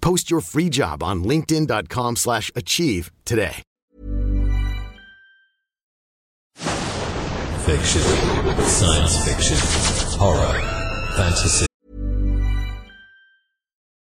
Post your free job on linkedin.com/achieve slash achieve today. Fiction, science fiction, horror, fantasy.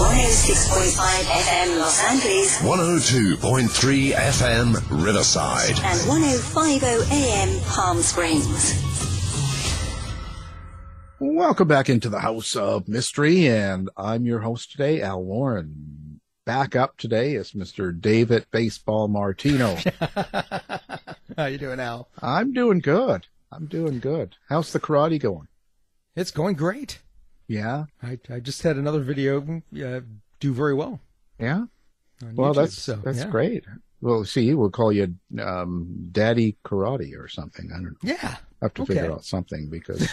Heard 106.5 FM Los Angeles 102.3 FM Riverside. and 1050 AM Palm Springs. Welcome back into the House of Mystery, and I'm your host today, Al Warren. Back up today is Mr. David Baseball Martino. How you doing, Al? I'm doing good. I'm doing good. How's the karate going? It's going great. Yeah. I I just had another video uh, do very well. Yeah. Well, YouTube, that's so, that's yeah. great. Well, see, we'll call you um, Daddy Karate or something. I don't know. Yeah. I have to Okay. figure out something because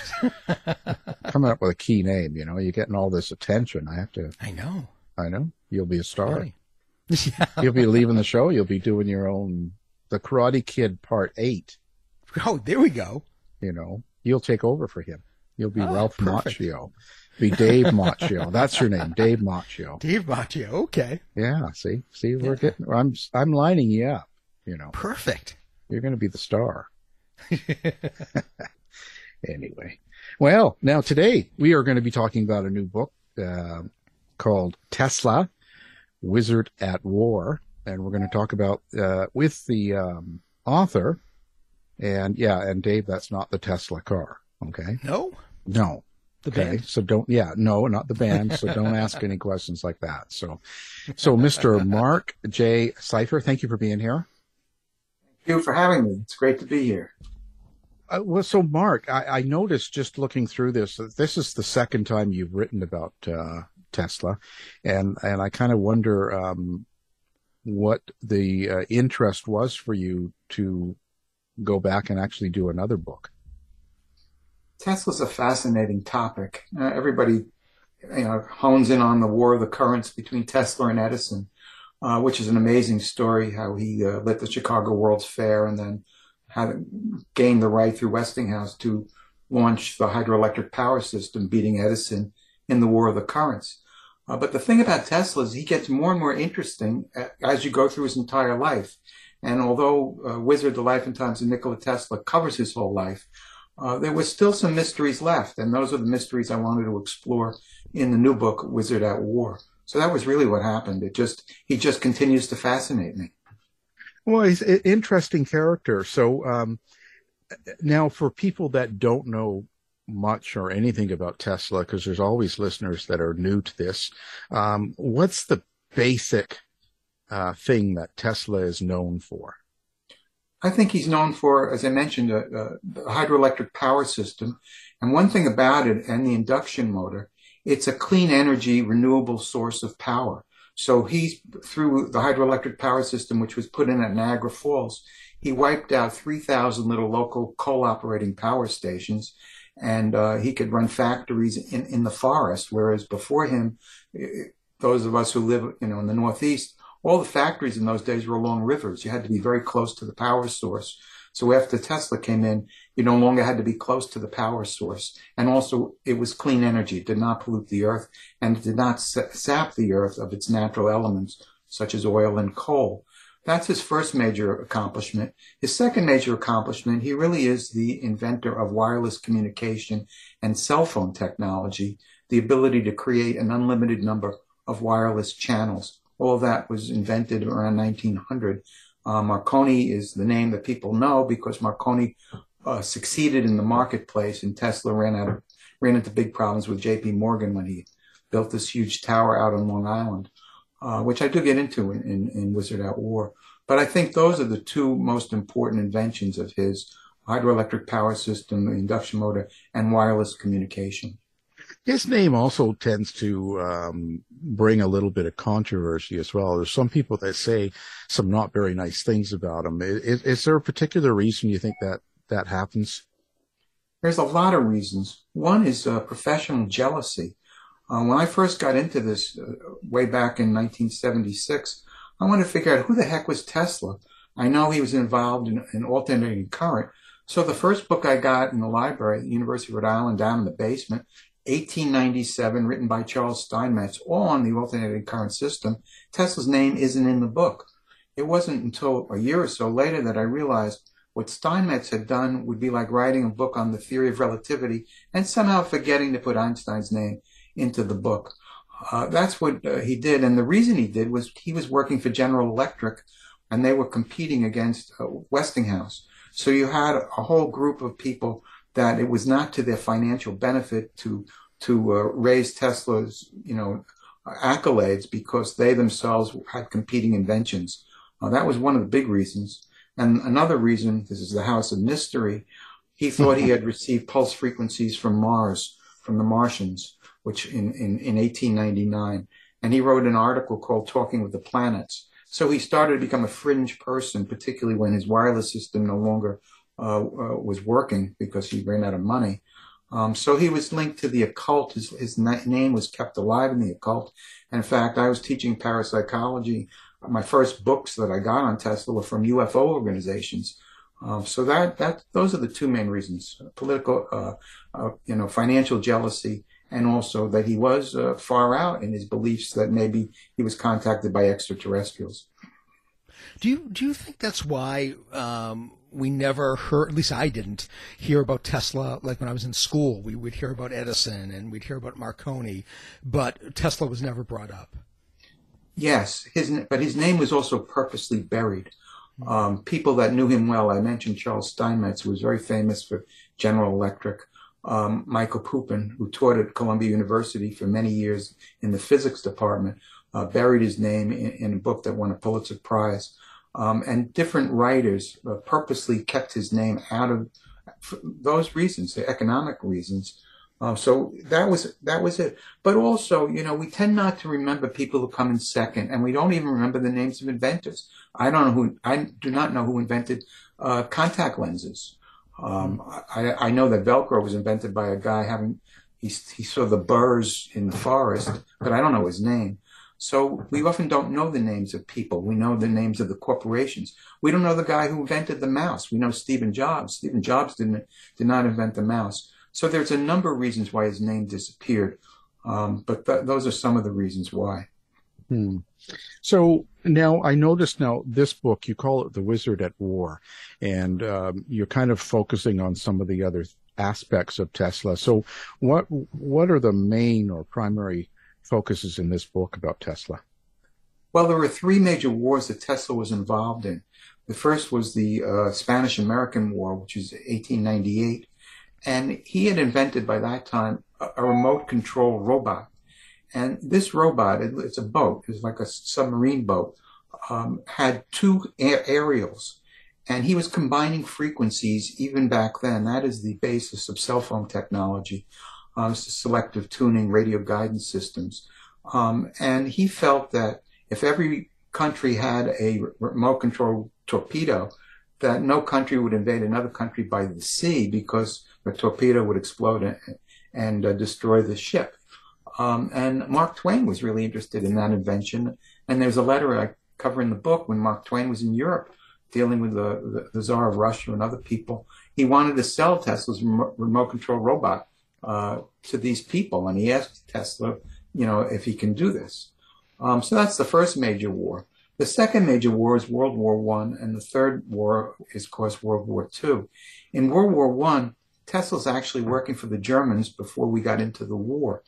coming up with a key name, you know, you're getting all this attention. I have to. I know. I know. You'll be a star. Yeah. You'll be leaving the show. You'll be doing your own, the Karate Kid Part Eight. Oh, there we go. You know, you'll take over for him. You'll be Ah, Ralph perfect. Macchio. Be Dave Macchio. That's your name, Dave Macchio. Dave Macchio. Okay. Yeah. See, see, we're getting. I'm, I'm lining you up. You know, Perfect. you're going to be the star. anyway, well, now today we are going to be talking about a new book uh, called Tesla, Wizard at War, and we're going to talk about uh, with the um, author. And yeah, and Dave, that's not the Tesla car. Okay. No. No. The okay. band. So don't, yeah, no, not the band. So don't ask any questions like that. So, so Mr. Marc J. Seifer, thank you for being here. Thank you for having me. It's great to be here. Uh, well, so Marc, I, I noticed just looking through this that this is the second time you've written about uh, Tesla, and and I kind of wonder um, what the uh, interest was for you to go back and actually do another book. Tesla's a fascinating topic. Uh, everybody, you know, hones in on the war of the currents between Tesla and Edison, uh, which is an amazing story. How he uh, lit the Chicago World's Fair and then had gained the right through Westinghouse to launch the hydroelectric power system, beating Edison in the war of the currents. Uh, but the thing about Tesla is he gets more and more interesting as you go through his entire life. And although uh, Wizard, The Life and Times of Nikola Tesla covers his whole life, uh, there was still some mysteries left. And those are the mysteries I wanted to explore in the new book, Wizard at War. So that was really what happened. It just, he just continues to fascinate me. Well, he's an interesting character. So um, now, for people that don't know much or anything about Tesla, because there's always listeners that are new to this, um, what's the basic uh, thing that Tesla is known for? I think he's known for, as I mentioned, a, a the hydroelectric power system. And one thing about it and the induction motor, it's a clean energy, renewable source of power. So he's through the hydroelectric power system, which was put in at Niagara Falls, he wiped out 3,000 little local coal operating power stations. And uh, he could run factories in, in the forest, whereas before him, those of us who live, you know, in the Northeast, all the factories in those days were along rivers. You had to be very close to the power source. So after Tesla came in, you no longer had to be close to the power source. And also it was clean energy. It did not pollute the earth and it did not sap the earth of its natural elements, such as oil and coal. That's his first major accomplishment. His second major accomplishment, he really is the inventor of wireless communication and cell phone technology, the ability to create an unlimited number of wireless channels. All that was invented around 1900. Uh, Marconi is the name that people know because Marconi uh, succeeded in the marketplace and Tesla ran out of, ran into big problems with JP Morgan when he built this huge tower out on Long Island, uh, which I do get into in, in, in Wizard at War. But I think those are the two most important inventions of his hydroelectric power system, induction motor, and wireless communication. His name also tends to um, bring a little bit of controversy as well. There's some people that say some not very nice things about him. Is, is there a particular reason you think that that happens? There's a lot of reasons. One is uh, professional jealousy. Uh, when I first got into this uh, way back in 1976, I wanted to figure out who the heck was Tesla. I know he was involved in, in alternating current. So the first book I got in the library the University of Rhode Island down in the basement 1897, written by Charles Steinmetz, all on the alternating current system. Tesla's name isn't in the book. It wasn't until a year or so later that I realized what Steinmetz had done would be like writing a book on the theory of relativity and somehow forgetting to put Einstein's name into the book. Uh, that's what uh, he did. And the reason he did was he was working for General Electric and they were competing against uh, Westinghouse. So you had a whole group of people that it was not to their financial benefit to to uh, raise Tesla's you know accolades because they themselves had competing inventions. Uh, that was one of the big reasons. And another reason, this is the House of Mystery, he thought he had received pulse frequencies from Mars, from the Martians, which in, in, in 1899. And he wrote an article called Talking with the Planets. So he started to become a fringe person, particularly when his wireless system no longer uh, uh, was working because he ran out of money. Um, so he was linked to the occult. His, his name was kept alive in the occult. And in fact, I was teaching parapsychology. My first books that I got on Tesla were from UFO organizations. Um, so that that those are the two main reasons: political, uh, uh, you know, financial jealousy, and also that he was uh, far out in his beliefs that maybe he was contacted by extraterrestrials. Do you do you think that's why um, we never heard, at least I didn't, hear about Tesla like when I was in school. We would hear about Edison and we'd hear about Marconi, but Tesla was never brought up. Yes, his but his name was also purposely buried. Um, people that knew him well, I mentioned Charles Steinmetz, who was very famous for General Electric. Um, Michael Pupin, who taught at Columbia University for many years in the physics department, uh, buried his name in, in, a book that won a Pulitzer Prize. Um, and different writers uh, purposely kept his name out of those reasons, the economic reasons. Uh, so that was that was it. But also, you know, we tend not to remember people who come in second, and we don't even remember the names of inventors. I don't know who. I do not know who invented uh, contact lenses. Um, I, I, know that Velcro was invented by a guy having he, he saw the burrs in the forest, but I don't know his name. So we often don't know the names of people. We know the names of the corporations. We don't know the guy who invented the mouse. We know Stephen Jobs. Stephen Jobs didn't did not invent the mouse. So there's a number of reasons why his name disappeared, um, but th- those are some of the reasons why. Hmm. So now I noticed now this book you call it "The Wizard at War," and um, you're kind of focusing on some of the other aspects of Tesla. So what what are the main or primary focuses in this book about Tesla? Well, there were three major wars that Tesla was involved in. The first was the uh, Spanish American War, which is 1898. And he had invented by that time a, a remote control robot. And this robot, it, it's a boat, it's like a submarine boat, um, had two a- aerials. And he was combining frequencies even back then. That is the basis of cell phone technology um, selective tuning radio guidance systems. Um, and he felt that if every country had a remote control torpedo, that no country would invade another country by the sea because the torpedo would explode and, and uh, destroy the ship. Um, and Mark Twain was really interested in that invention. And there's a letter I cover in the book when Mark Twain was in Europe dealing with the, the, the Tsar of Russia and other people. He wanted to sell Tesla's remote control robot uh, to these people, and he asked Tesla, you know, if he can do this. Um, so that's the first major war. The second major war is World War One, and the third war is, of course, World War Two. In World War One, Tesla's actually working for the Germans before we got into the war,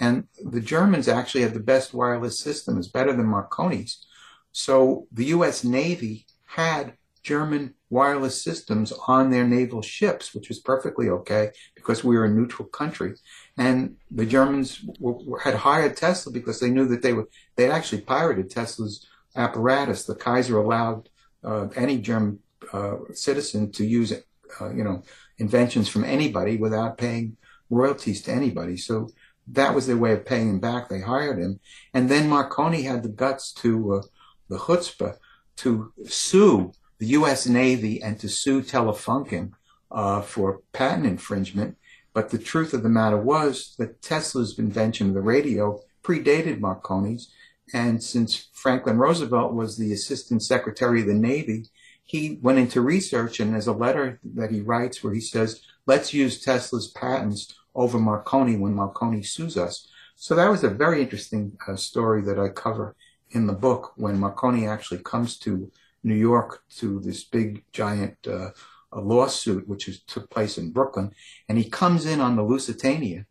and the Germans actually had the best wireless systems, better than Marconi's. So the U.S. Navy had German wireless systems on their naval ships, which was perfectly okay because we were a neutral country. And the Germans were, had hired Tesla because they knew that they were they actually pirated Tesla's apparatus. The Kaiser allowed uh, any German uh, citizen to use uh, you know inventions from anybody without paying royalties to anybody. So that was their way of paying him back. They hired him. And then Marconi had the guts to, uh, the chutzpah, to sue the U.S. Navy and to sue Telefunken uh, for patent infringement. But the truth of the matter was that Tesla's invention of the radio predated Marconi's. And since Franklin Roosevelt was the assistant secretary of the Navy, he went into research and there's a letter that he writes where he says, let's use Tesla's patents over Marconi when Marconi sues us. So that was a very interesting uh, story that I cover in the book when Marconi actually comes to New York to this big giant uh, lawsuit, which is, took place in Brooklyn. And he comes in on the Lusitania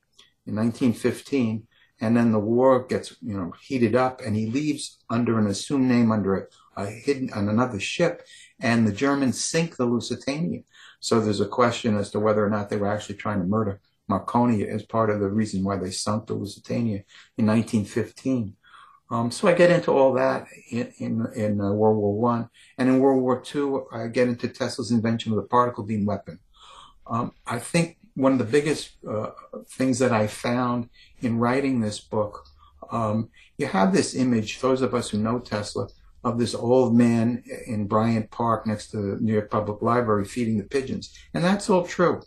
in 1915 and then the war gets you know heated up and he leaves under an assumed name under a, a hidden on another ship and the Germans sink the Lusitania. So there's a question as to whether or not they were actually trying to murder Marconi as part of the reason why they sunk the Lusitania in 1915. Um, so I get into all that in in, in uh, World War One, and in World War Two, I get into Tesla's invention of the particle beam weapon. Um, I think one of the biggest uh, things that I found in writing this book, um, you have this image. Those of us who know Tesla of this old man in Bryant Park next to the New York Public Library feeding the pigeons. And that's all true.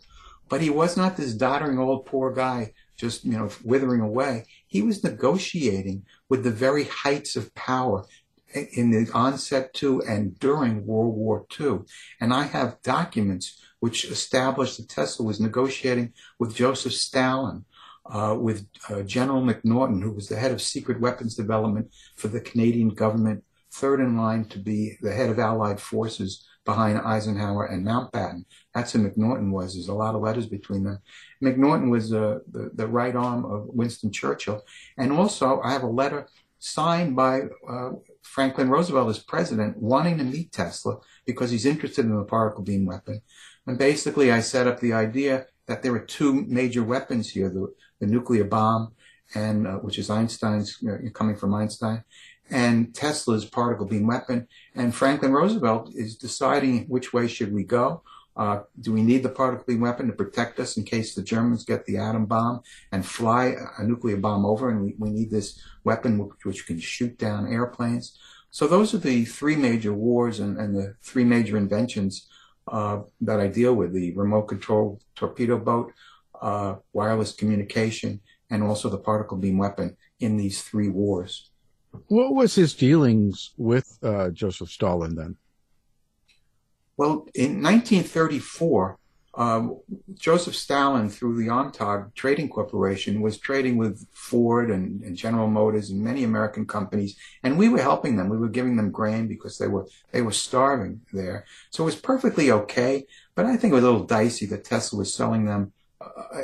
But he was not this doddering old poor guy just, you know, withering away. He was negotiating with the very heights of power in the onset to and during World War II. And I have documents which establish that Tesla was negotiating with Joseph Stalin, uh, with uh, General McNaughton, who was the head of secret weapons development for the Canadian government third in line to be the head of Allied forces behind Eisenhower and Mountbatten. That's who McNaughton was. There's a lot of letters between them. McNaughton was uh, the, the right arm of Winston Churchill. And also, I have a letter signed by uh, Franklin Roosevelt as president wanting to meet Tesla because he's interested in the particle beam weapon. And basically, I set up the idea that there are two major weapons here the, the nuclear bomb, and uh, which is Einstein's uh, coming from Einstein, and Tesla's particle beam weapon. And Franklin Roosevelt is deciding which way should we go. Uh, do we need the particle beam weapon to protect us in case the Germans get the atom bomb and fly a nuclear bomb over? And we, we need this weapon which, which, can shoot down airplanes. So those are the three major wars and, and the three major inventions uh, that I deal with: the remote control torpedo boat, uh, wireless communication, and also the particle beam weapon in these three wars. What was his dealings with uh, Joseph Stalin then? Well, in 1934, um, Joseph Stalin, through the Amtorg Trading Corporation, was trading with Ford and, and, General Motors and many American companies, and we were helping them. We were giving them grain because they were they were starving there. So it was perfectly okay. But I think it was a little dicey that Tesla was selling them a, a,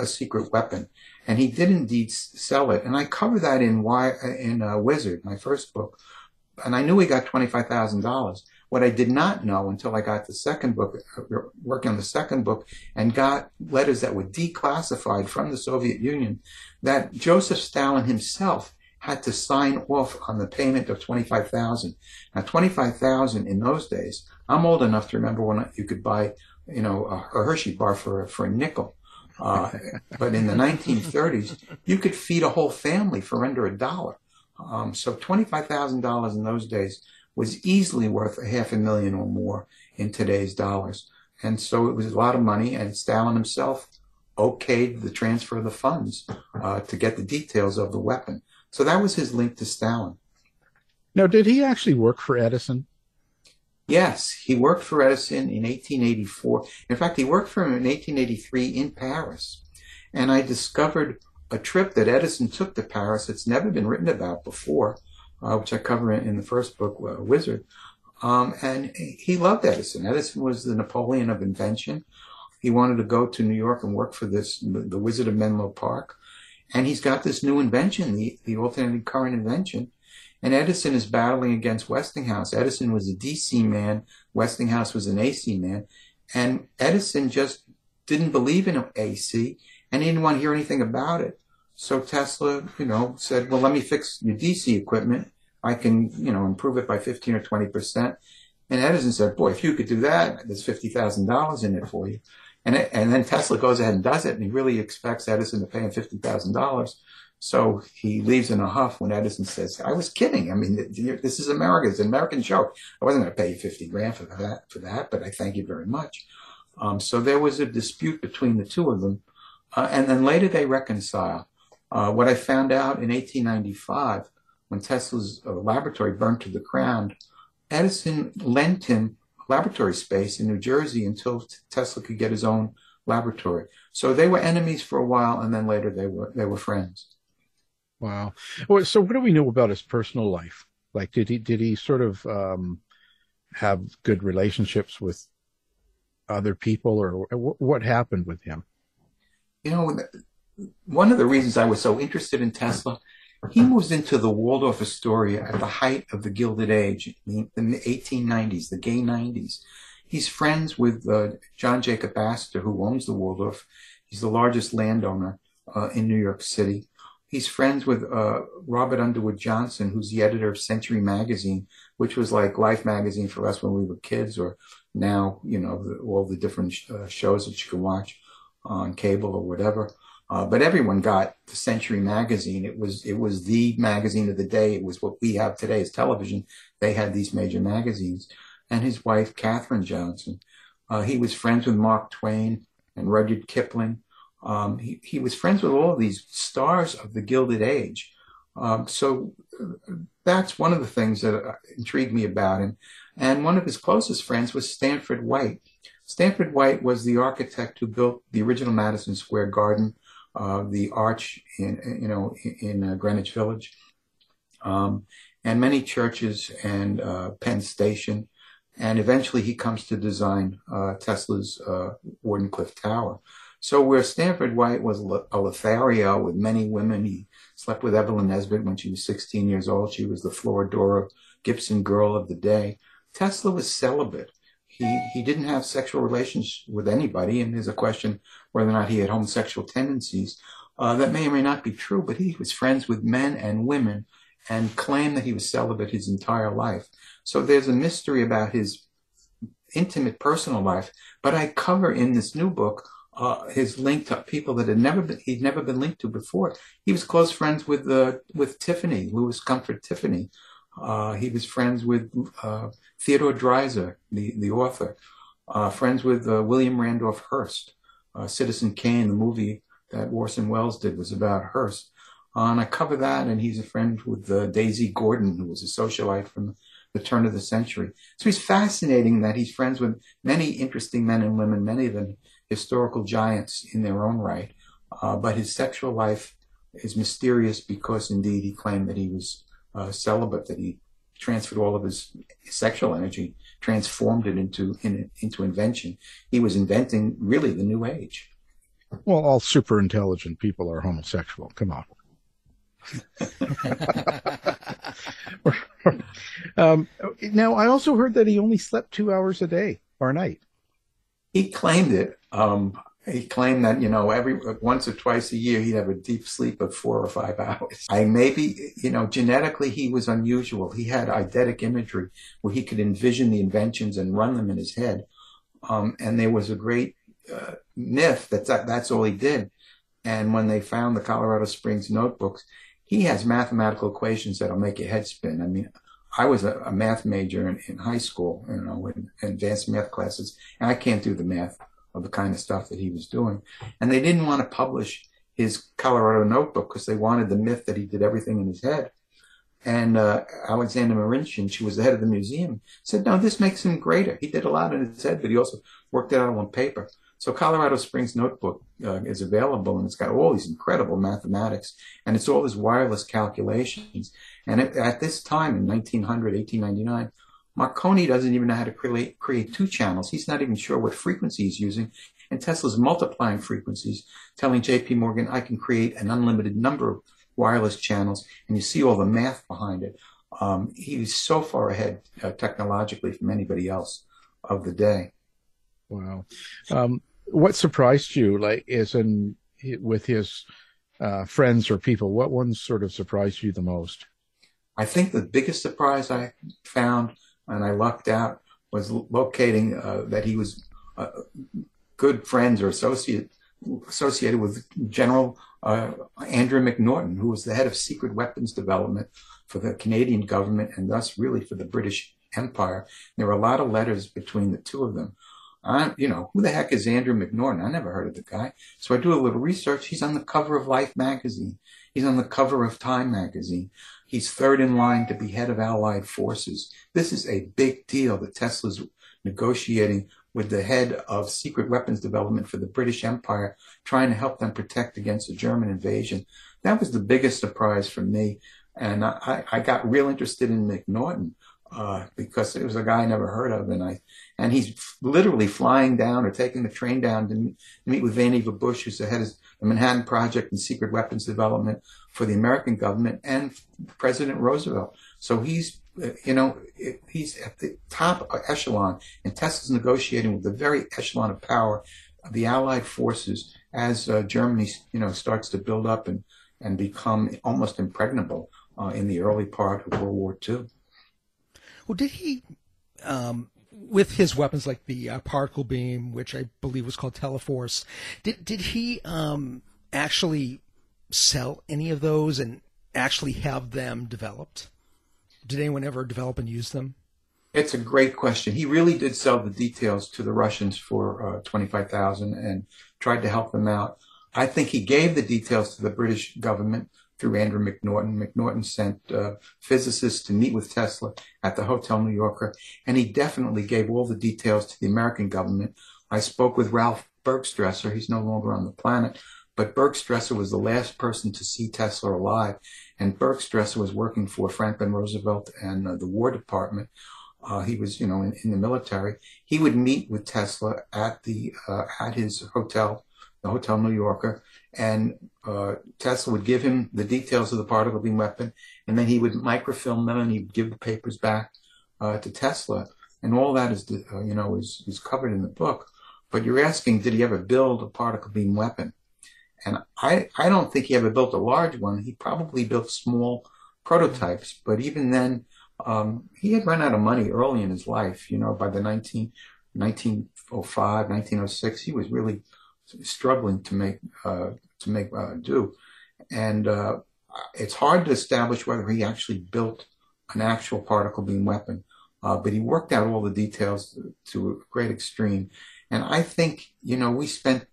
a secret weapon and he did indeed sell it. And I cover that in why in uh, Wizard, my first book. And I knew he got twenty five thousand dollars. What I did not know until I got the second book, uh, working on the second book, and got letters that were declassified from the Soviet Union, that Joseph Stalin himself had to sign off on the payment of twenty five thousand. Now, twenty five thousand in those days, I'm old enough to remember when you could buy, you know, a Hershey bar for for a nickel. Uh, but in the 1930s, you could feed a whole family for under a dollar. Um, so $25,000 in those days was easily worth a half a million or more in today's dollars. And so it was a lot of money, and Stalin himself okayed the transfer of the funds uh, to get the details of the weapon. So that was his link to Stalin. Now, did he actually work for Edison? Yes, he worked for Edison in 1884. In fact, he worked for him in 1883 in Paris. And I discovered a trip that Edison took to Paris that's never been written about before, uh, which I cover in, the first book, uh, Wizard. Um, and he loved Edison. Edison was the Napoleon of invention. He wanted to go to New York and work for this, the Wizard of Menlo Park. And he's got this new invention, the, the alternating current invention, and Edison is battling against Westinghouse. Edison was a DC man, Westinghouse was an AC man. And Edison just didn't believe in AC and he didn't want to hear anything about it. So Tesla, you know, said, well, let me fix your DC equipment. I can, you know, improve it by 15 or 20%. And Edison said, boy, if you could do that, there's $50,000 in it for you. And, it, and then Tesla goes ahead and does it, and he really expects Edison to pay him $50,000. So he leaves in a huff when Edison says, I was kidding. I mean, this is America. It's an American joke. I wasn't going to pay you 50 grand for that, for that, but I thank you very much. Um, so there was a dispute between the two of them. Uh, and then later they reconcile. Uh, what I found out in 1895, when Tesla's uh, laboratory burned to the ground, Edison lent him laboratory space in New Jersey until Tesla could get his own laboratory. So they were enemies for a while, and then later they were they were friends. Wow. So what do we know about his personal life? Like, did he did he sort of um, have good relationships with other people, or what happened with him? You know, one of the reasons I was so interested in Tesla, he moves into the Waldorf Astoria at the height of the Gilded Age in the 1890s, the gay 90s. He's friends with uh, John Jacob Astor, who owns the Waldorf. He's the largest landowner uh, in New York City. He's friends with uh, Robert Underwood Johnson, who's the editor of Century Magazine, which was like Life magazine for us when we were kids, or now, you know, the, all the different uh, shows that you can watch on cable or whatever. Uh, but everyone got the Century magazine. It was it was the magazine of the day. It was what we have today as television. They had these major magazines. And his wife, Katherine Johnson, uh, he was friends with Mark Twain and Rudyard Kipling. Um, he, he was friends with all of these stars of the Gilded Age. Um, so that's one of the things that uh, intrigued me about him. And one of his closest friends was Stanford White. Stanford White was the architect who built the original Madison Square Garden, uh, the arch in you know in, uh, Greenwich Village, um, and many churches and uh, Penn Station, and eventually he comes to design uh, Tesla's uh, Wardenclyffe Tower. So where Stanford White was a Lothario with many women, he slept with Evelyn Nesbit when she was 16 years old. She was the Florodora Gibson girl of the day. Tesla was celibate. He, he didn't have sexual relations with anybody, and there's a question whether or not he had homosexual tendencies. Uh, that may or may not be true, but he was friends with men and women and claimed that he was celibate his entire life. So there's a mystery about his intimate personal life, but I cover in this new book uh, his link to people that had never been, he'd never been linked to before. He was close friends with uh, with Tiffany, Louis Comfort Tiffany, uh, he was friends with uh, Theodore Dreiser, the, the author, uh, friends with uh, William Randolph Hearst. Citizen Kane, the movie that Orson Welles did, was about Hearst. And I cover that, and he's a friend with Daisy Gordon, who was a socialite from the turn of the century. So he's fascinating that he's friends with many interesting men and women, many of them historical giants in their own right. but his sexual life is mysterious because indeed he claimed that he was uh, celibate that he transferred all of his sexual energy, transformed it into in, into invention. He was inventing really the new age. Well, all super intelligent people are homosexual. Come on. um, now, I also heard that he only slept two hours a day or a night. He claimed it. Um, he claimed that you know every once or twice a year he'd have a deep sleep of four or five hours. I maybe you know genetically he was unusual. He had eidetic imagery where he could envision the inventions and run them in his head. Um, and there was a great uh, myth that, that that's all he did. And when they found the Colorado Springs notebooks, he has mathematical equations that'll make your head spin. I mean, I was a, a math major in, in, high school, you know, in advanced math classes, and I can't do the math of the kind of stuff that he was doing. And they didn't want to publish his Colorado notebook because they wanted the myth that he did everything in his head. And uh, Alexander Marinčić, she was the head of the museum, said, no, this makes him greater. He did a lot in his head, but he also worked it out on paper. So Colorado Springs Notebook uh, is available, and it's got all these incredible mathematics, and it's all these wireless calculations. And at this time, in 1900, 1899, Marconi doesn't even know how to create, create two channels. He's not even sure what frequency he's using. And Tesla's multiplying frequencies, telling JP Morgan, I can create an unlimited number of wireless channels. And you see all the math behind it. Um, he's so far ahead uh, technologically from anybody else of the day. Wow. Um, what surprised you, like, is in with his uh, friends or people? What ones sort of surprised you the most? I think the biggest surprise I found and I lucked out was locating uh, that he was uh, good friends or associate associated with General uh, Andrew McNaughton, who was the head of secret weapons development for the Canadian government and thus really for the British Empire. There were a lot of letters between the two of them. I, you know, who the heck is Andrew McNaughton? I never heard of the guy. So I do a little research. He's on the cover of Life magazine. He's on the cover of Time magazine. He's third in line to be head of Allied forces. This is a big deal that Tesla's negotiating with the head of secret weapons development for the British Empire, trying to help them protect against a German invasion. That was the biggest surprise for me. And I, I got real interested in McNaughton uh, because it was a guy I never heard of, and I and he's literally flying down or taking the train down to meet with Vannevar Bush, who's the head of the Manhattan Project and secret weapons development for the American government, and President Roosevelt. So he's you know, he's at the top echelon, and Tesla's negotiating with the very echelon of power of the Allied forces as uh, Germany, you know, starts to build up and, and become almost impregnable uh, in the early part of World War II. Well, did he, um, with his weapons like the uh, particle beam, which I believe was called Teleforce, did did he um, actually sell any of those and actually have them developed? did anyone ever develop and use them? It's a great question. He really did sell the details to the Russians for uh, twenty five thousand and tried to help them out. I think he gave the details to the British government through Andrew McNaughton. McNaughton sent uh, physicists to meet with Tesla at the Hotel New Yorker, and he definitely gave all the details to the American government. I spoke with Ralph Bergstresser. He's no longer on the planet, but Bergstresser was the last person to see Tesla alive. And Bergstresser was working for Franklin Roosevelt and uh, the War Department. Uh, he was, you know, in, in, the military. He would meet with Tesla at the uh, at his hotel, the Hotel New Yorker, and uh, Tesla would give him the details of the particle beam weapon, and then he would microfilm them and he'd give the papers back uh, to Tesla. And all that is, uh, you know, is, is covered in the book. But you're asking, did he ever build a particle beam weapon? And I, I don't think he ever built a large one. He probably built small prototypes, but even then, um, he had run out of money early in his life. You know, by the 19, 1905, 1906, he was really struggling to make, uh, to make, uh, do. And, uh, it's hard to establish whether he actually built an actual particle beam weapon. Uh, but he worked out all the details to, a great extreme. And I think, you know, we spent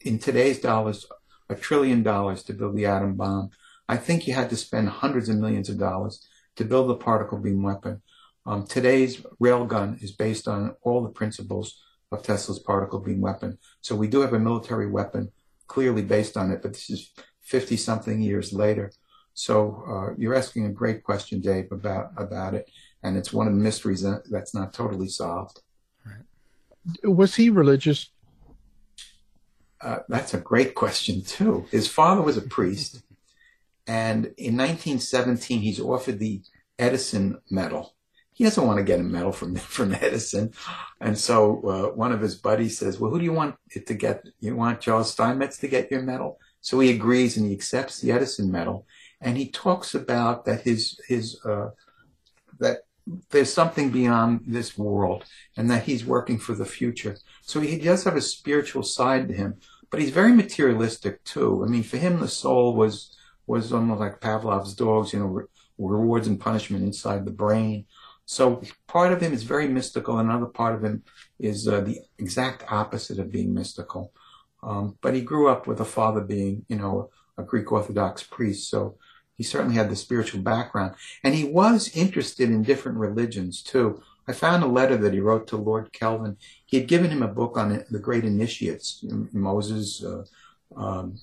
in today's dollars a trillion dollars to build the atom bomb. I think you had to spend hundreds of millions of dollars to build the particle beam weapon. Um, today's railgun is based on all the principles of Tesla's particle beam weapon. So we do have a military weapon clearly based on it, but this is 50 something years later. So uh, you're asking a great question, Dave, about about it, and it's one of the mysteries that, that's not totally solved. Right. Was he religious? Uh, that's a great question too. His father was a priest, and in 1917 he's offered the Edison Medal. He doesn't want to get a medal from from Edison, and so uh, one of his buddies says, "Well, who do you want it to get? You want Charles Steinmetz to get your medal?" So he agrees and he accepts the Edison Medal, and he talks about that his his uh, that there's something beyond this world and that he's working for the future. So he does have a spiritual side to him, but he's very materialistic too. I mean, for him, the soul was, was almost like Pavlov's dogs, you know, re- rewards and punishment inside the brain. So part of him is very mystical. Another part of him is uh, the exact opposite of being mystical. Um, but he grew up with a father being, you know, a Greek Orthodox priest. So he certainly had the spiritual background. And he was interested in different religions too. I found a letter that he wrote to Lord Kelvin. He had given him a book on the great initiates, Moses, uh, um,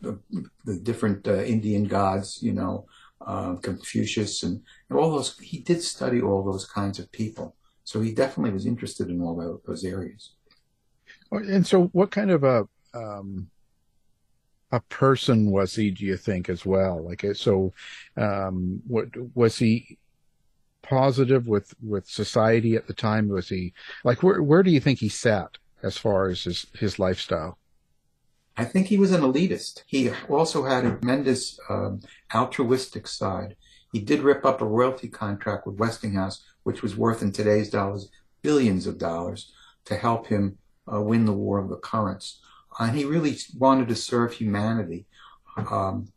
the, the, different uh, Indian gods, you know, uh, Confucius, and, all those. He did study all those kinds of people. So he definitely was interested in all those, areas. And so, what kind of a um, a person was he? Do you think as well? Like so, um, what was he positive with with society at the time? Was he like where where do you think he sat as far as his his lifestyle? I think he was an elitist. He also had a tremendous um, altruistic side. He did rip up a royalty contract with Westinghouse, which was worth in today's dollars billions of dollars, to help him uh, win the war of the currents. And he really wanted to serve humanity. Um,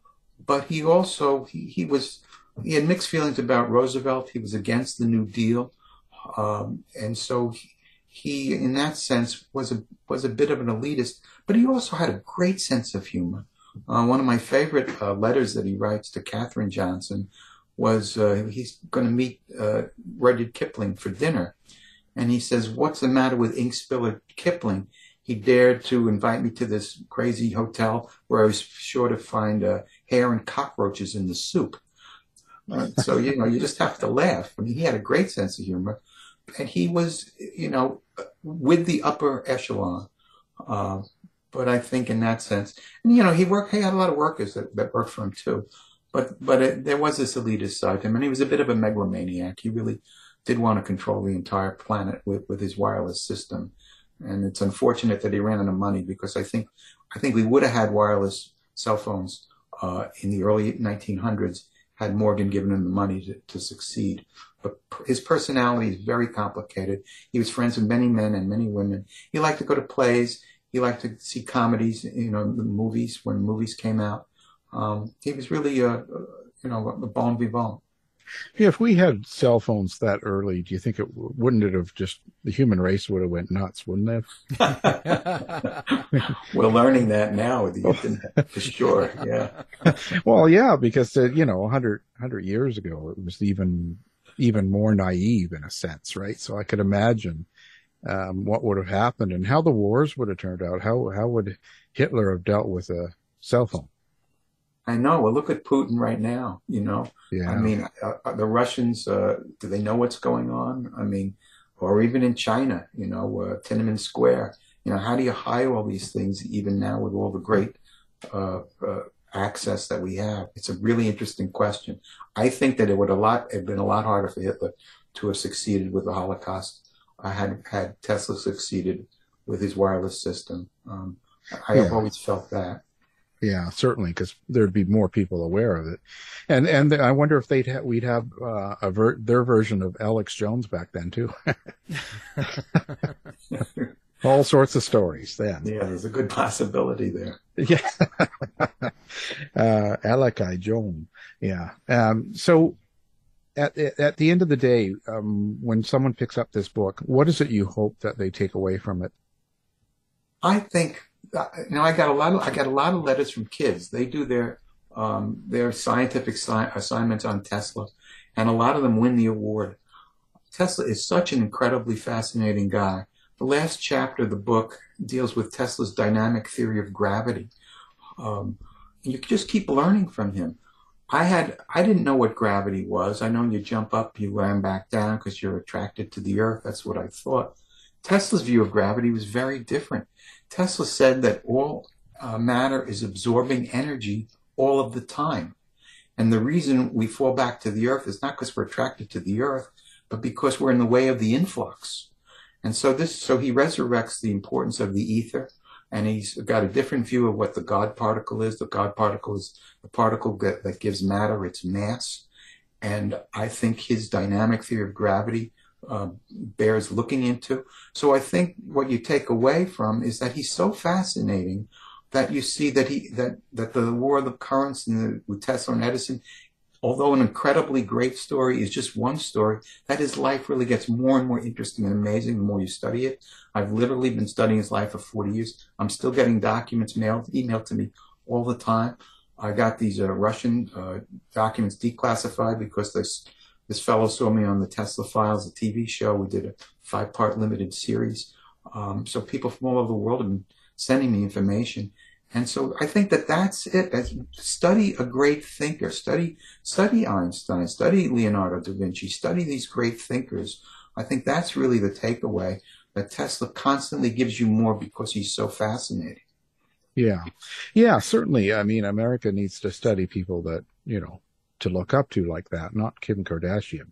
but he also, he, he was, he had mixed feelings about Roosevelt. He was against the New Deal. Um, and so he, he, in that sense, was a, was a bit of an elitist, but he also had a great sense of humor. Uh, one of my favorite uh, letters that he writes to Katherine Johnson was uh, he's going to meet uh, Rudyard Kipling for dinner. And he says, What's the matter with ink spiller Kipling? He dared to invite me to this crazy hotel where I was sure to find uh, hair and cockroaches in the soup. Uh, so, you know, you just have to laugh. I mean, he had a great sense of humor. And he was, you know, with the upper echelon. But I think in that sense, and, you know, he worked, he had a lot of workers that, that worked for him too. But, but it, there was this elitist side to him, and he was a bit of a megalomaniac. He really did want to control the entire planet with, with his wireless system. And it's unfortunate that he ran out of money because I think, I think we would have had wireless cell phones, uh, in the early 1900s had Morgan given him the money to, to succeed. But his personality is very complicated. He was friends with many men and many women. He liked to go to plays. He liked to see comedies, you know, the movies when movies came out. Um, he was really, a, you know, a bon vivant. Yeah, if we had cell phones that early, do you think it wouldn't it have just the human race would have went nuts, wouldn't it? We're learning that now with the internet for sure. Yeah. well, yeah, because uh, you know, 100, 100 years ago, it was even even more naive in a sense, right? So I could imagine um, what would have happened and how the wars would have turned out. How how would Hitler have dealt with a cell phone? I know. Well, look at Putin right now. You know, yeah. I mean, uh, the Russians. Uh, do they know what's going on? I mean, or even in China. You know, uh, Tiananmen Square. You know, how do you hide all these things even now with all the great uh, uh, access that we have? It's a really interesting question. I think that it would a lot have been a lot harder for Hitler to have succeeded with the Holocaust. I had had Tesla succeeded with his wireless system. Um, I have always felt that. Yeah, certainly, because there'd be more people aware of it, and and I wonder if they'd ha- we'd have uh, a ver- their version of Alex Jones back then too. All sorts of stories then. Yeah, there's a good possibility there. Yeah, uh, Alec I. Jones. Yeah. Um, so at at the end of the day, um, when someone picks up this book, what is it you hope that they take away from it? I think you know, I got a lot of I got a lot of letters from kids. They do their um, their scientific si- assignments on Tesla, and a lot of them win the award. Tesla is such an incredibly fascinating guy. The last chapter of the book deals with Tesla's dynamic theory of gravity. Um, you just keep learning from him. I had I didn't know what gravity was. I know you jump up, you land back down because you're attracted to the earth. That's what I thought. Tesla's view of gravity was very different. Tesla said that all uh, matter is absorbing energy all of the time. And the reason we fall back to the earth is not because we're attracted to the earth, but because we're in the way of the influx. And so this, so he resurrects the importance of the ether and he's got a different view of what the God particle is. The God particle is the particle that, that gives matter its mass. And I think his dynamic theory of gravity uh, bears looking into. So I think what you take away from is that he's so fascinating that you see that he that that the War of the Currents and the, with Tesla and Edison, although an incredibly great story is just one story, that his life really gets more and more interesting and amazing the more you study it. I've literally been studying his life for 40 years. I'm still getting documents mailed, emailed to me all the time. I got these uh, Russian uh, documents declassified because this this fellow saw me on the Tesla Files, a TV show. We did a five part limited series. Um, so people from all over the world have been sending me information. And so I think that that's it. That's, study a great thinker. Study, study Einstein, study Leonardo da Vinci, study these great thinkers. I think that's really the takeaway that Tesla constantly gives you more because he's so fascinating. Yeah. Yeah, certainly. I mean, America needs to study people that, you know, to look up to like that, not Kim Kardashian.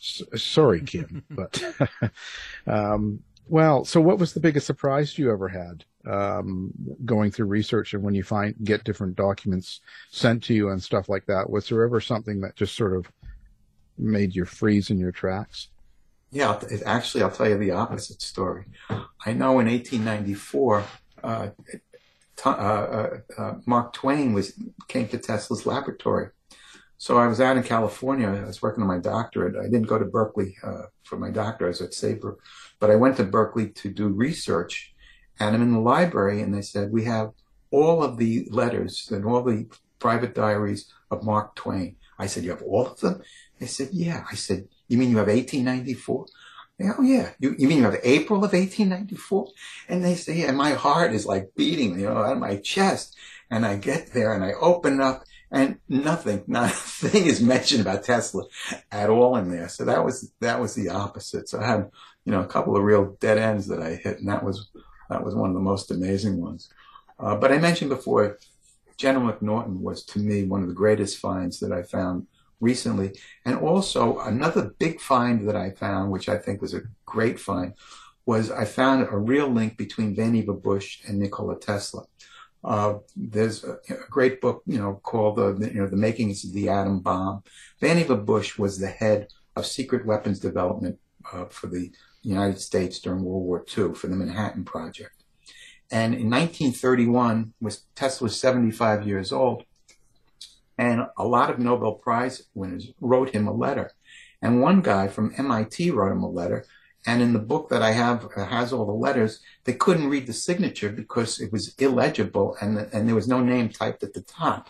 S- sorry, Kim, but, um, well, so what was the biggest surprise you ever had um, going through research and when you find get different documents sent to you and stuff like that? Was there ever something that just sort of made you freeze in your tracks? Yeah, it, actually, I'll tell you the opposite story. I know in 1894, uh, uh, uh, uh, Mark Twain was came to Tesla's laboratory. So I was out in California. I was working on my doctorate. I didn't go to Berkeley uh, for my doctorate. I was at Saybrook, but I went to Berkeley to do research. And I'm in the library, and they said we have all of the letters and all the private diaries of Mark Twain. I said, you have all of them? They said, yeah. I said, you mean you have 1894? Oh yeah. You, you mean you have April of 1894? And they say, and my heart is like beating, you know, out of my chest. And I get there and I open up and nothing, not a thing is mentioned about Tesla at all in there. So that was, that was the opposite. So I had, you know, a couple of real dead ends that I hit and that was, that was one of the most amazing ones. Uh, but I mentioned before, General McNaughton was to me one of the greatest finds that I found recently. And also another big find that I found, which I think was a great find, was I found a real link between Vannevar Bush and Nikola Tesla. Uh, there's a, a, great book, you know, called the, you know, the makings of the atom bomb. Vannevar Bush was the head of secret weapons development uh, for the United States during World War II for the Manhattan Project. And in 1931, was Tesla was 75 years old, and a lot of Nobel Prize winners wrote him a letter. And one guy from MIT wrote him a letter. And in the book that I have uh, has all the letters, they couldn't read the signature because it was illegible and, and there was no name typed at the top.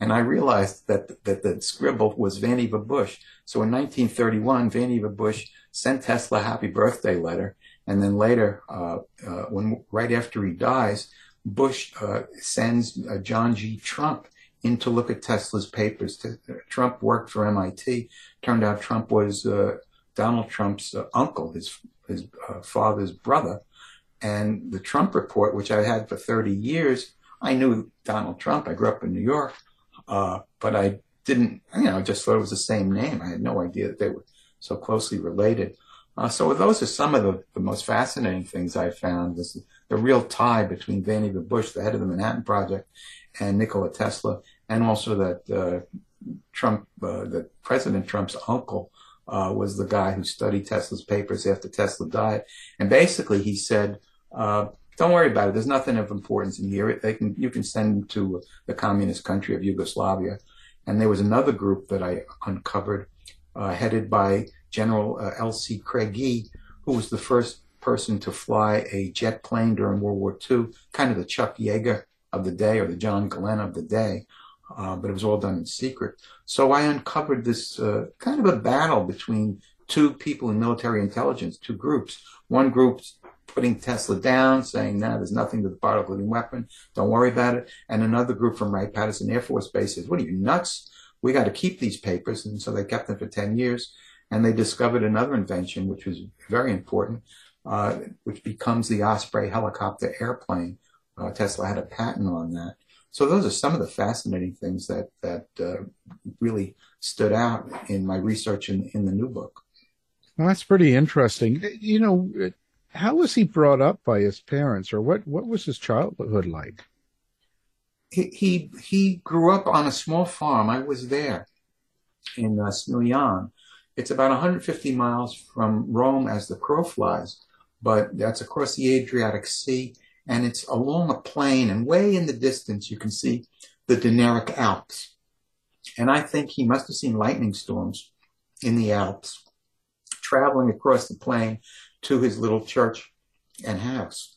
And I realized that, that the scribble was Vannevar Bush. So in 1931, Vannevar Bush sent Tesla a happy birthday letter. And then later, uh, uh, when right after he dies, Bush uh, sends uh, John G. Trump in to look at Tesla's papers. Trump worked for MIT. Turned out Trump was uh, Donald Trump's uh, uncle, his his uh, father's brother. And the Trump report, which I had for 30 years, I knew Donald Trump. I grew up in New York, uh, but I didn't, you know, I just thought it was the same name. I had no idea that they were so closely related. Uh, so those are some of the, the most fascinating things I found. This the real tie between Vannevar Bush, the head of the Manhattan Project, and Nikola Tesla, and also that uh, Trump, uh, that President Trump's uncle, uh, was the guy who studied Tesla's papers after Tesla died, and basically he said, uh, "Don't worry about it. There's nothing of importance in here. They can, you can send them to the communist country of Yugoslavia." And there was another group that I uncovered, headed by General uh, L.C. Craigie, who was the first person to fly a jet plane during World War II, kind of the Chuck Yeager of the day or the John Glenn of the day uh, but it was all done in secret. So I uncovered this uh, kind of a battle between two people in military intelligence, two groups. One group putting Tesla down, saying, "No, there's nothing to the particle weapon. Don't worry about it." And another group from Wright Patterson Air Force Base says, "What are you nuts? We got to keep these papers." And so they kept them for ten years, and they discovered another invention, which was very important, uh, which becomes the Osprey helicopter airplane. Uh, Tesla had a patent on that. So those are some of the fascinating things that that uh, really stood out in my research in, in the new book. Well, that's pretty interesting. You know, how was he brought up by his parents, or what? What was his childhood like? He he, grew up on a small farm. I was there in uh, Smiljan. It's about 150 miles from Rome as the crow flies, but that's across the Adriatic Sea and it's along a plain, and way in the distance you can see the Dinaric Alps. And I think he must have seen lightning storms in the Alps, traveling across the plain to his little church and house.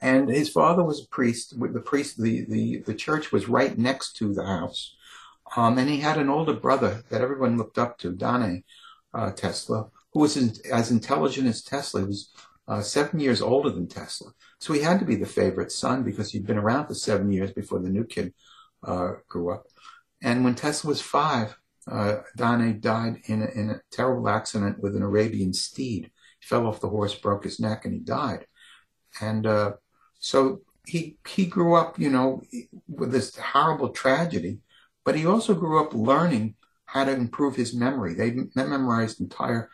And his father was a priest. The priest, the, the, the church was right next to the house. Um, and he had an older brother that everyone looked up to, Dane uh, Tesla, who was in, as intelligent as Tesla. He was uh, seven years older than Tesla. So he had to be the favorite son because he'd been around for seven years before the new kid uh, grew up. And when Tesla was five, uh, died in a, in a terrible accident with an Arabian steed. He fell off the horse, broke his neck, and he died. And uh, so he he grew up, you know, with this horrible tragedy, but he also grew up learning how to improve his memory. They memorized entire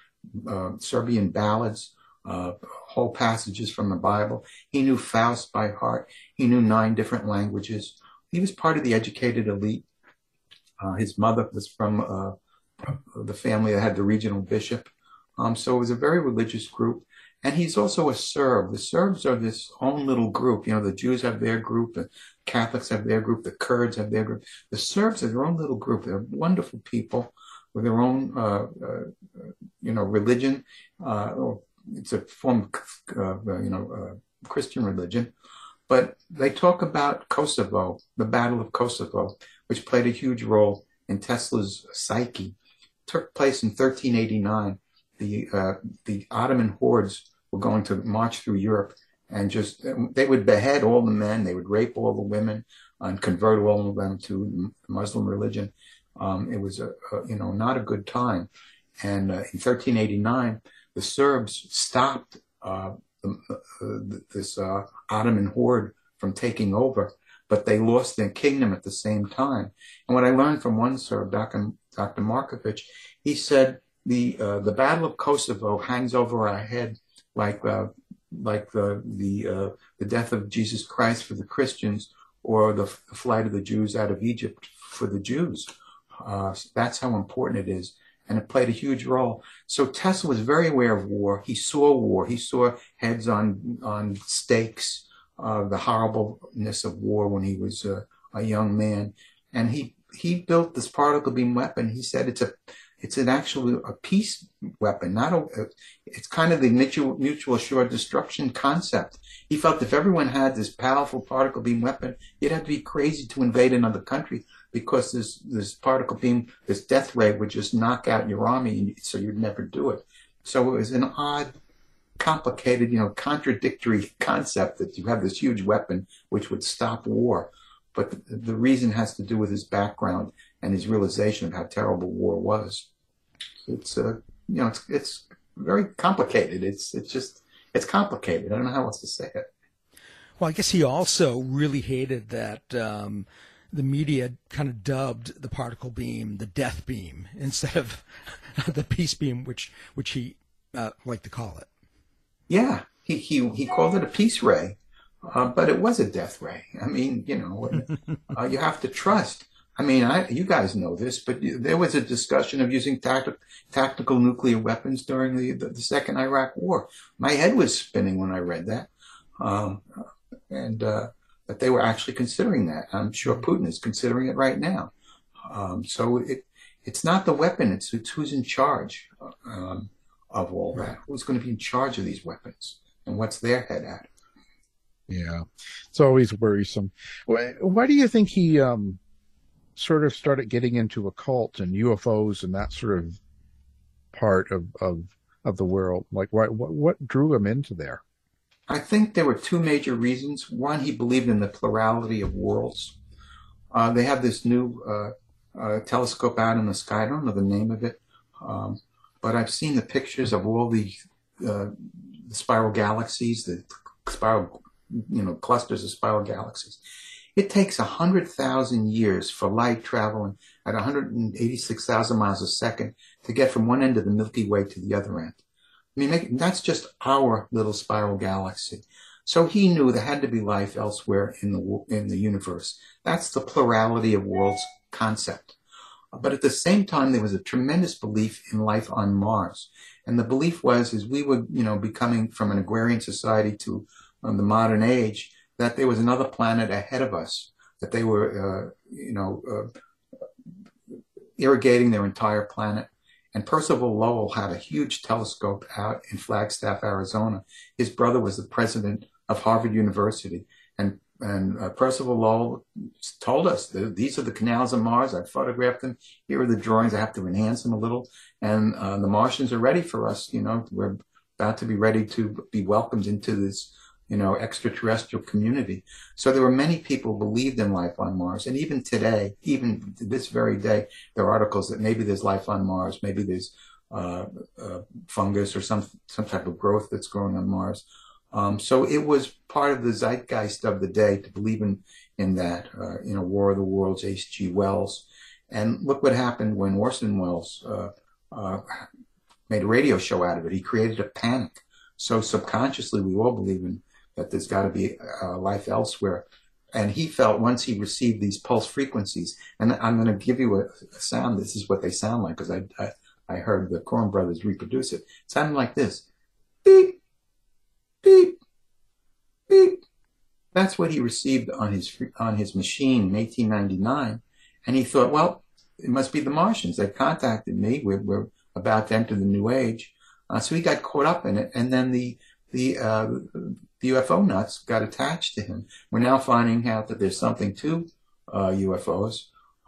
uh, Serbian ballads, uh, whole passages from the Bible. He knew Faust by heart. He knew nine different languages. He was part of the educated elite. Uh, his mother was from uh, the family that had the regional bishop. Um, so it was a very religious group. And he's also a Serb. The Serbs are this own little group. You know, the Jews have their group, the Catholics have their group, the Kurds have their group. The Serbs are their own little group. They're wonderful people with their own, uh, uh, you know, religion. Uh, it's a form of, uh, you know, uh, Christian religion. But they talk about Kosovo, the Battle of Kosovo, which played a huge role in Tesla's psyche. It took place in 1389. The uh, the Ottoman hordes were going to march through Europe and just they would behead all the men, they would rape all the women, and convert all of them to Muslim religion. Um, it was a, a, you know not a good time. And uh, in 1389, the Serbs stopped uh, the, uh, this uh, Ottoman horde from taking over, but they lost their kingdom at the same time. And what I learned from one Serb, Dr. Dr. Markovic, he said the uh, the Battle of Kosovo hangs over our head like uh, like the the uh, the death of Jesus Christ for the Christians or the, flight of the Jews out of Egypt for the Jews. Uh, that's how important it is, and it played a huge role. So Tesla was very aware of war. He saw war. He saw heads on on stakes, uh, the horribleness of war when he was a young man, and he he built this particle beam weapon. He said it's a it's an actually a peace weapon, not a. It's kind of the mutual, mutual assured destruction concept. He felt if everyone had this powerful particle beam weapon, you'd have to be crazy to invade another country because this this particle beam, this death ray, would just knock out your army, and so you'd never do it. So it was an odd, complicated, you know, contradictory concept that you have this huge weapon which would stop war. But the, the reason has to do with his background and his realization of how terrible war was. It's uh, you know, it's it's very complicated. It's it's just it's complicated. I don't know how else to say it. Well, I guess he also really hated that um, the media kind of dubbed the particle beam the death beam instead of the peace beam, which which he uh, liked to call it. Yeah, he he he called it a peace ray, uh, but it was a death ray. I mean, you know, uh, you have to trust. I mean, I, you guys know this, but there was a discussion of using tacti- tactical nuclear weapons during the, the, the, second Iraq war. My head was spinning when I read that. Um, and, uh, that they were actually considering that. I'm sure Putin is considering it right now. Um, so it, it's not the weapon, it's, it's who's in charge, um, of all that. Who's going to be in charge of these weapons and what's their head at? Yeah. It's always worrisome. Why, why do you think he, um, sort of started getting into occult and UFOs and that sort of part of of of the world? Like, what what, drew him into there? I think there were two major reasons. One, he believed in the plurality of worlds. Uh, they have this new uh, uh, telescope out in the sky. I don't know the name of it, um, but I've seen the pictures of all the, uh, the spiral galaxies, the spiral, you know, clusters of spiral galaxies. It takes 100,000 years for light traveling at 186,000 miles a second to get from one end of the Milky Way to the other end. I mean, that's just our little spiral galaxy. So he knew there had to be life elsewhere in the in the universe. That's the plurality of worlds concept. But at the same time, there was a tremendous belief in life on Mars, and the belief was, as we were, you know, becoming from an agrarian society to um, the modern age, that there was another planet ahead of us, that they were, uh, you know, uh, irrigating their entire planet. And Percival Lowell had a huge telescope out in Flagstaff, Arizona. His brother was the president of Harvard University. And, and uh, Percival Lowell told us these are the canals of Mars. I photographed them. Here are the drawings. I have to enhance them a little. And uh, the Martians are ready for us. You know, we're about to be ready to be welcomed into this you know, extraterrestrial community. So there were many people who believed in life on Mars. And even today, even this very day, there are articles that maybe there's life on Mars, maybe there's uh, uh, fungus or some, some type of growth that's growing on Mars. Um, so it was part of the zeitgeist of the day to believe in, in that, uh, you know, War of the Worlds, H.G. Wells. And look what happened when Orson Welles, uh, uh, made a radio show out of it. He created a panic. So subconsciously, we all believe in that there's got to be uh, life elsewhere. And he felt once he received these pulse frequencies, and I'm going to give you a, a sound. This is what they sound like because I, I, I heard the Corum brothers reproduce it. It sounded like this. Beep, beep, beep. That's what he received on his on his machine in 1899, and he thought, well, it must be the Martians. They contacted me. We're, we're about to enter the new age, uh, so he got caught up in it, and then the the uh, the UFO nuts got attached to him. We're now finding out that there's something to uh, UFOs.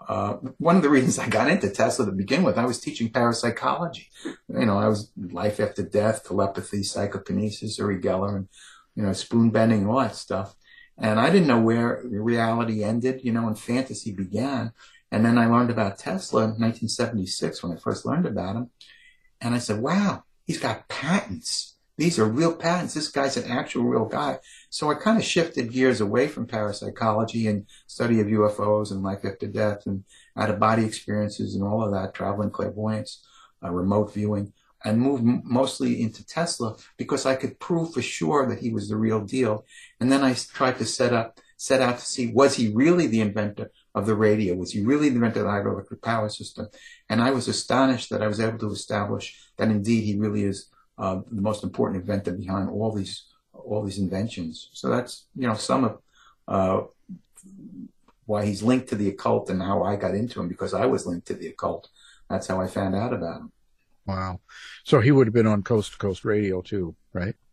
Uh, one of the reasons I got into Tesla to begin with, I was teaching parapsychology. You know, I was life after death, telepathy, psychokinesis, Uri Geller, and you know, spoon bending, all that stuff. And I didn't know where reality ended, you know, and fantasy began. And then I learned about Tesla in 1976 when I first learned about him. And I said, wow, he's got patents. These are real patents. This guy's an actual real guy. So I kind of shifted gears away from parapsychology and study of UFOs and life after death and out of body experiences and all of that, traveling clairvoyance, uh, remote viewing, and moved m- mostly into Tesla because I could prove for sure that he was the real deal. And then I tried to set up, set out to see was he really the inventor of the radio? Was he really the inventor of the hydroelectric power system? And I was astonished that I was able to establish that indeed he really is uh, the most important inventor behind all these all these inventions. So that's you know some of uh, why he's linked to the occult and how I got into him because I was linked to the occult. That's how I found out about him. Wow. So he would have been on Coast to Coast Radio too, right?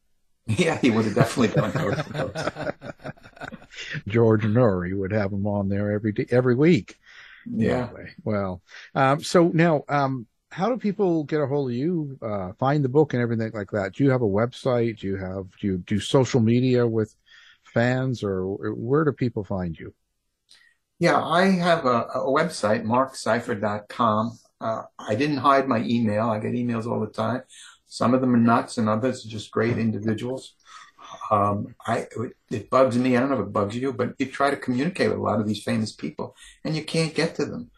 Yeah, he would have definitely been on Coast to Coast. George Noory would have him on there every day, every week. Yeah. Anyway, well, um, so now, um, how do people get a hold of you, uh, find the book and everything like that? Do you have a website? Do you have, do you do social media with fans or where do people find you? Yeah, I have a, a website, marcseifer.com. Uh, I didn't hide my email. I get emails all the time. Some of them are nuts and others are just great individuals. Um, I, it bugs me. I don't know if it bugs you, but you try to communicate with a lot of these famous people and you can't get to them.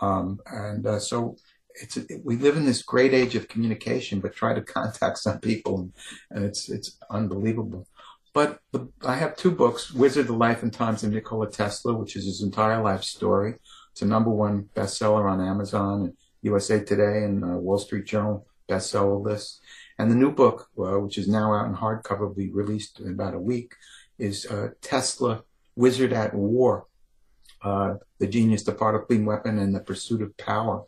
Um, and, uh, so it's, we live in this great age of communication, but try to contact some people and, and it's, it's unbelievable. But the, I have two books, Wizard, the Life and Times of Nikola Tesla, which is his entire life story. It's a number one bestseller on Amazon and USA Today and uh, Wall Street Journal bestseller list. And the new book, uh, which is now out in hardcover, will be released in about a week, is uh, Tesla Wizard at War, uh, The Genius, the Particle Beam Weapon, and the Pursuit of Power.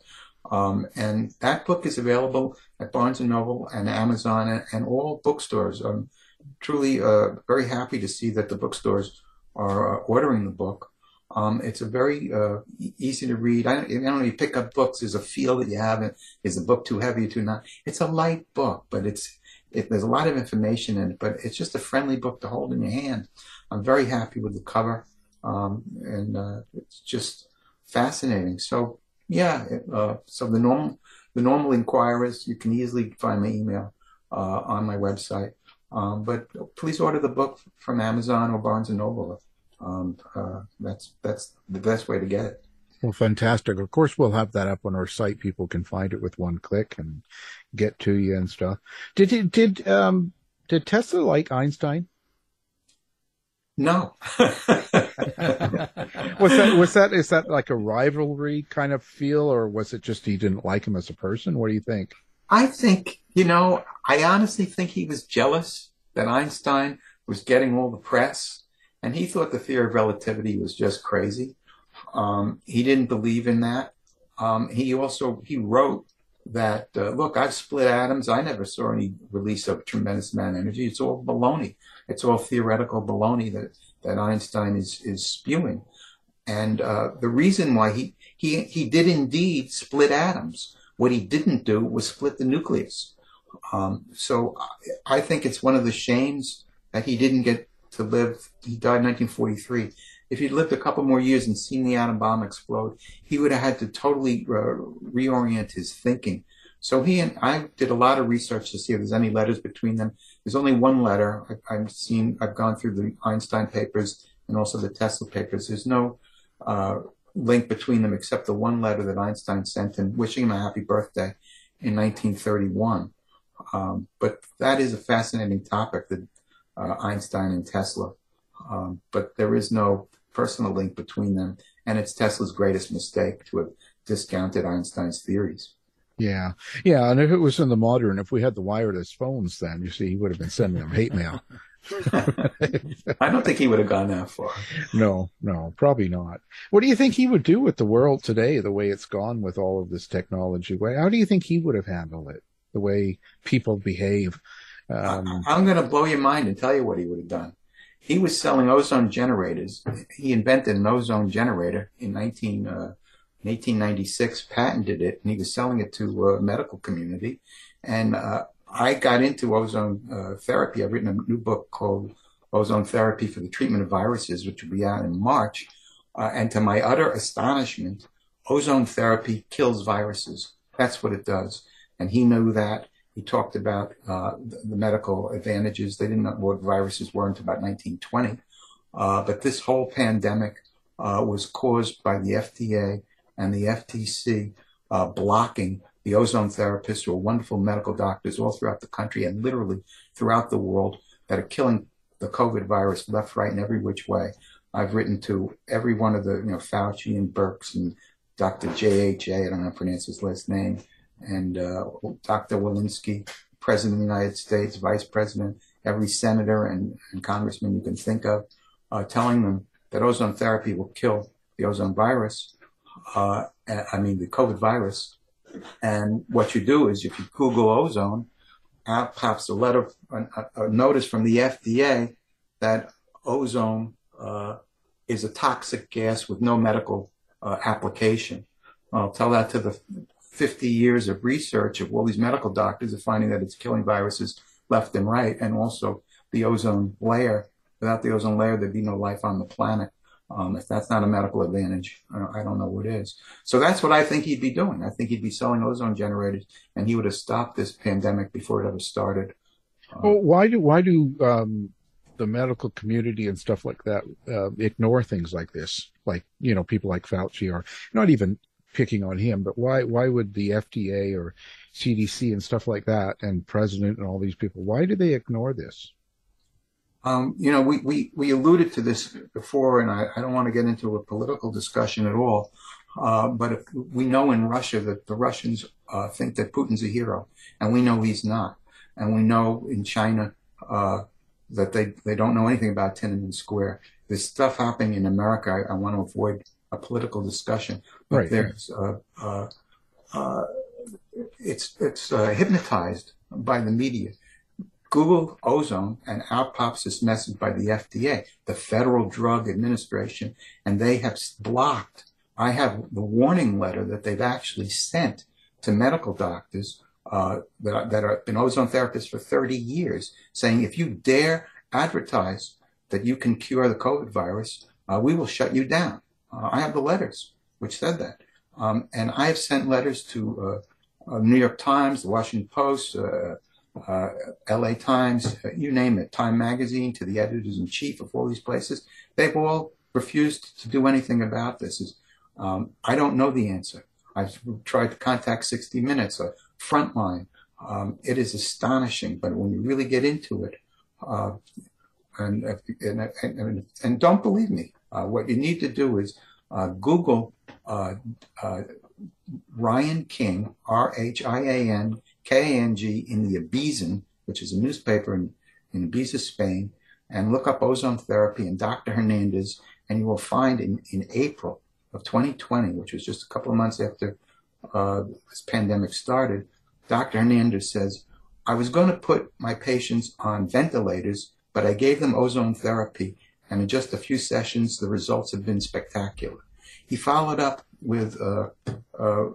Um, and that book is available at Barnes & Noble and Amazon and, and all bookstores. I'm truly uh, very happy to see that the bookstores are uh, ordering the book. Um, it's a very uh, easy to read. I don't, I don't know. You pick up books. There's a feel that you have. Is the book too heavy, too not? It's a light book, but it's it, there's a lot of information in it. But it's just a friendly book to hold in your hand. I'm very happy with the cover, um, and uh, it's just fascinating. So yeah, uh, so the normal the normal inquirers, you can easily find my email uh, on my website. Um, but please order the book from Amazon or Barnes and Noble um, uh, that's that's the best way to get it. Well, fantastic. Of course, we'll have that up on our site. People can find it with one click and get to you and stuff. Did did um did Tesla like Einstein? No. was that was that is that like a rivalry kind of feel, or was it just he didn't like him as a person? What do you think? I think you know. I honestly think he was jealous that Einstein was getting all the press and he thought the theory of relativity was just crazy. Um, he didn't believe in that. Um, he also he wrote that uh, look, I've split atoms. I never saw any release of tremendous amount of energy. It's all baloney. It's all theoretical baloney that that Einstein is is spewing. And uh, the reason why he he he did indeed split atoms. What he didn't do was split the nucleus. Um, so I think it's one of the shames that he didn't get to live. He died in 1943. If he'd lived a couple more years and seen the atom bomb explode, he would have had to totally uh, reorient his thinking. So he and I did a lot of research to see if there's any letters between them. There's only one letter. I, have seen, I've gone through the Einstein papers and also the Tesla papers. There's no uh, link between them except the one letter that Einstein sent him wishing him a happy birthday in 1931. Um, but that is a fascinating topic that uh, Einstein and Tesla. Um, but there is no personal link between them, and it's Tesla's greatest mistake to have discounted Einstein's theories. Yeah, yeah, and if it was in the modern, if we had the wireless phones, then you see, he would have been sending them hate mail. I don't think he would have gone that far. No, no, probably not. What do you think he would do with the world today, the way it's gone with all of this technology? How do you think he would have handled it, the way people behave? Um, I'm going to blow your mind and tell you what he would have done. He was selling ozone generators. He invented an ozone generator in 19, uh, 1896, patented it, and he was selling it to a medical community. And uh, I got into ozone uh, therapy. I've written a new book called Ozone Therapy for the Treatment of Viruses, which will be out in March. Uh, and to my utter astonishment, ozone therapy kills viruses. That's what it does. And he knew that. He talked about uh, the, the, medical advantages. They didn't know what viruses were until about 1920. Uh, but this whole pandemic uh, was caused by the FDA and the FTC uh, blocking the ozone therapists who are wonderful medical doctors all throughout the country and literally throughout the world that are killing the COVID virus left, right, and every which way. I've written to every one of the, you know, Fauci and Birx and Dr. JHA, I don't know how to pronounce his last name, and uh, Dr. Walensky, President of the United States, Vice President, every senator and, and congressman you can think of, uh, telling them that ozone therapy will kill the ozone virus. Uh, I mean, the COVID virus, and what you do is if you Google ozone, out pops a letter, a, a notice from the FDA that ozone uh, is a toxic gas with no medical uh, application. I'll tell that to the 50 years of research of all these medical doctors are finding that it's killing viruses left and right, and also the ozone layer. Without the ozone layer, there'd be no life on the planet. Um, if that's not a medical advantage, I don't, know what is. So that's what I think he'd be doing. I think he'd be selling ozone generators, and he would have stopped this pandemic before it ever started. Um, well, why do why do um, the medical community and stuff like that uh, ignore things like this? Like you know, people like Fauci are not even picking on him, but why why would the FDA or CDC and stuff like that, and president and all these people, why do they ignore this? Um, you know, we, we, we alluded to this before, and I, I don't want to get into a political discussion at all. Uh, but we know in Russia that the Russians uh, think that Putin's a hero, and we know he's not. And we know in China uh, that they, they don't know anything about Tiananmen Square. There's stuff happening in America. I, I want to avoid a political discussion, but right. there's uh, uh, uh, it's it's hypnotized by the media. Google ozone and out pops this message by the FDA, the Federal Drug Administration, and they have blocked. I have the warning letter that they've actually sent to medical doctors uh, that, that have been ozone therapists for 30 years, saying if you dare advertise that you can cure the COVID virus, uh, we will shut you down. Uh, I have the letters which said that. Um, and I have sent letters to uh, uh, New York Times, the Washington Post, uh, uh, LA Times, uh, you name it, Time Magazine, to the editors in chief of all these places, they've all refused to do anything about this. Um, I don't know the answer. I've tried to contact 60 Minutes, a frontline. Um, it is astonishing, but when you really get into it, uh, and, and, and, and, don't believe me, uh, what you need to do is uh, Google uh, Rhian King, R H I A N K-A-N-G in the Abizen, which is a newspaper in, in Ibiza, Spain, and look up ozone therapy and Dr. Hernandez, and you will find in, in April of 2020, which was just a couple of months after uh, this pandemic started, Dr. Hernandez says, I was going to put my patients on ventilators, but I gave them ozone therapy, and in just a few sessions, the results have been spectacular. He followed up with uh, uh,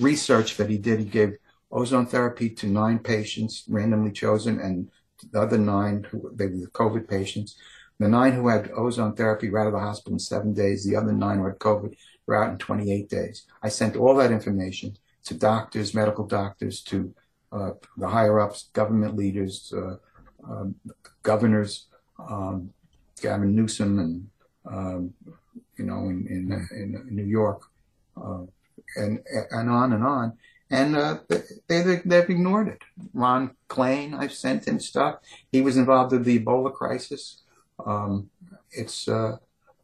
research that he did. He gave ozone therapy to nine patients randomly chosen, and the other nine, who, they were the COVID patients. The nine who had ozone therapy were out of the hospital in seven days. The other nine who had COVID were out in 28 days. I sent all that information to doctors, medical doctors, to uh, the higher ups, government leaders, uh, um, governors, um, Gavin Newsom, and um, you know, in, in, in New York, uh, and and on and on and uh, they, they've ignored it. Ron Klain, I've sent him stuff. He was involved in the Ebola crisis. Um, it's, uh,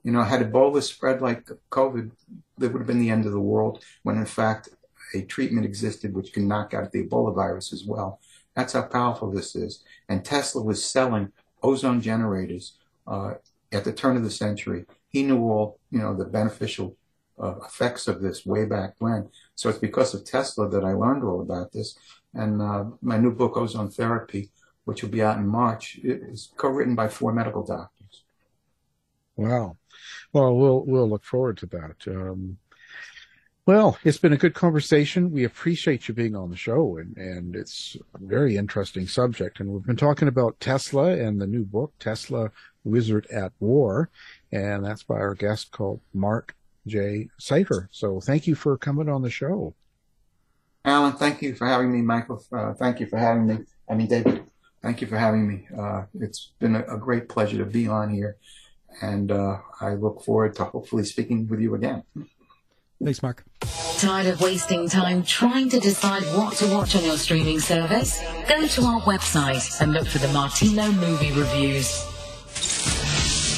you know, had Ebola spread like COVID, that would have been the end of the world, when in fact a treatment existed which can knock out the Ebola virus as well. That's how powerful this is. And Tesla was selling ozone generators uh, at the turn of the century. He knew all, you know, the beneficial uh, effects of this way back when. So it's because of Tesla that I learned all about this. And uh, my new book, Ozone Therapy, which will be out in March, is co-written by four medical doctors. Wow. Well, we'll we'll look forward to that. Um, well, it's been a good conversation. We appreciate you being on the show, and, and it's a very interesting subject. And we've been talking about Tesla and the new book, Tesla Wizard at War, and that's by our guest called Marc J. Seifer. So thank you for coming on the show. Alan, thank you for having me. Michael, uh, thank you for having me. I mean, David, thank you for having me. Uh, it's been a, a, great pleasure to be on here, and uh, I look forward to hopefully speaking with you again. Thanks, Marc. Tired of wasting time trying to decide what to watch on your streaming service? Go to our website and look for the Martino movie reviews.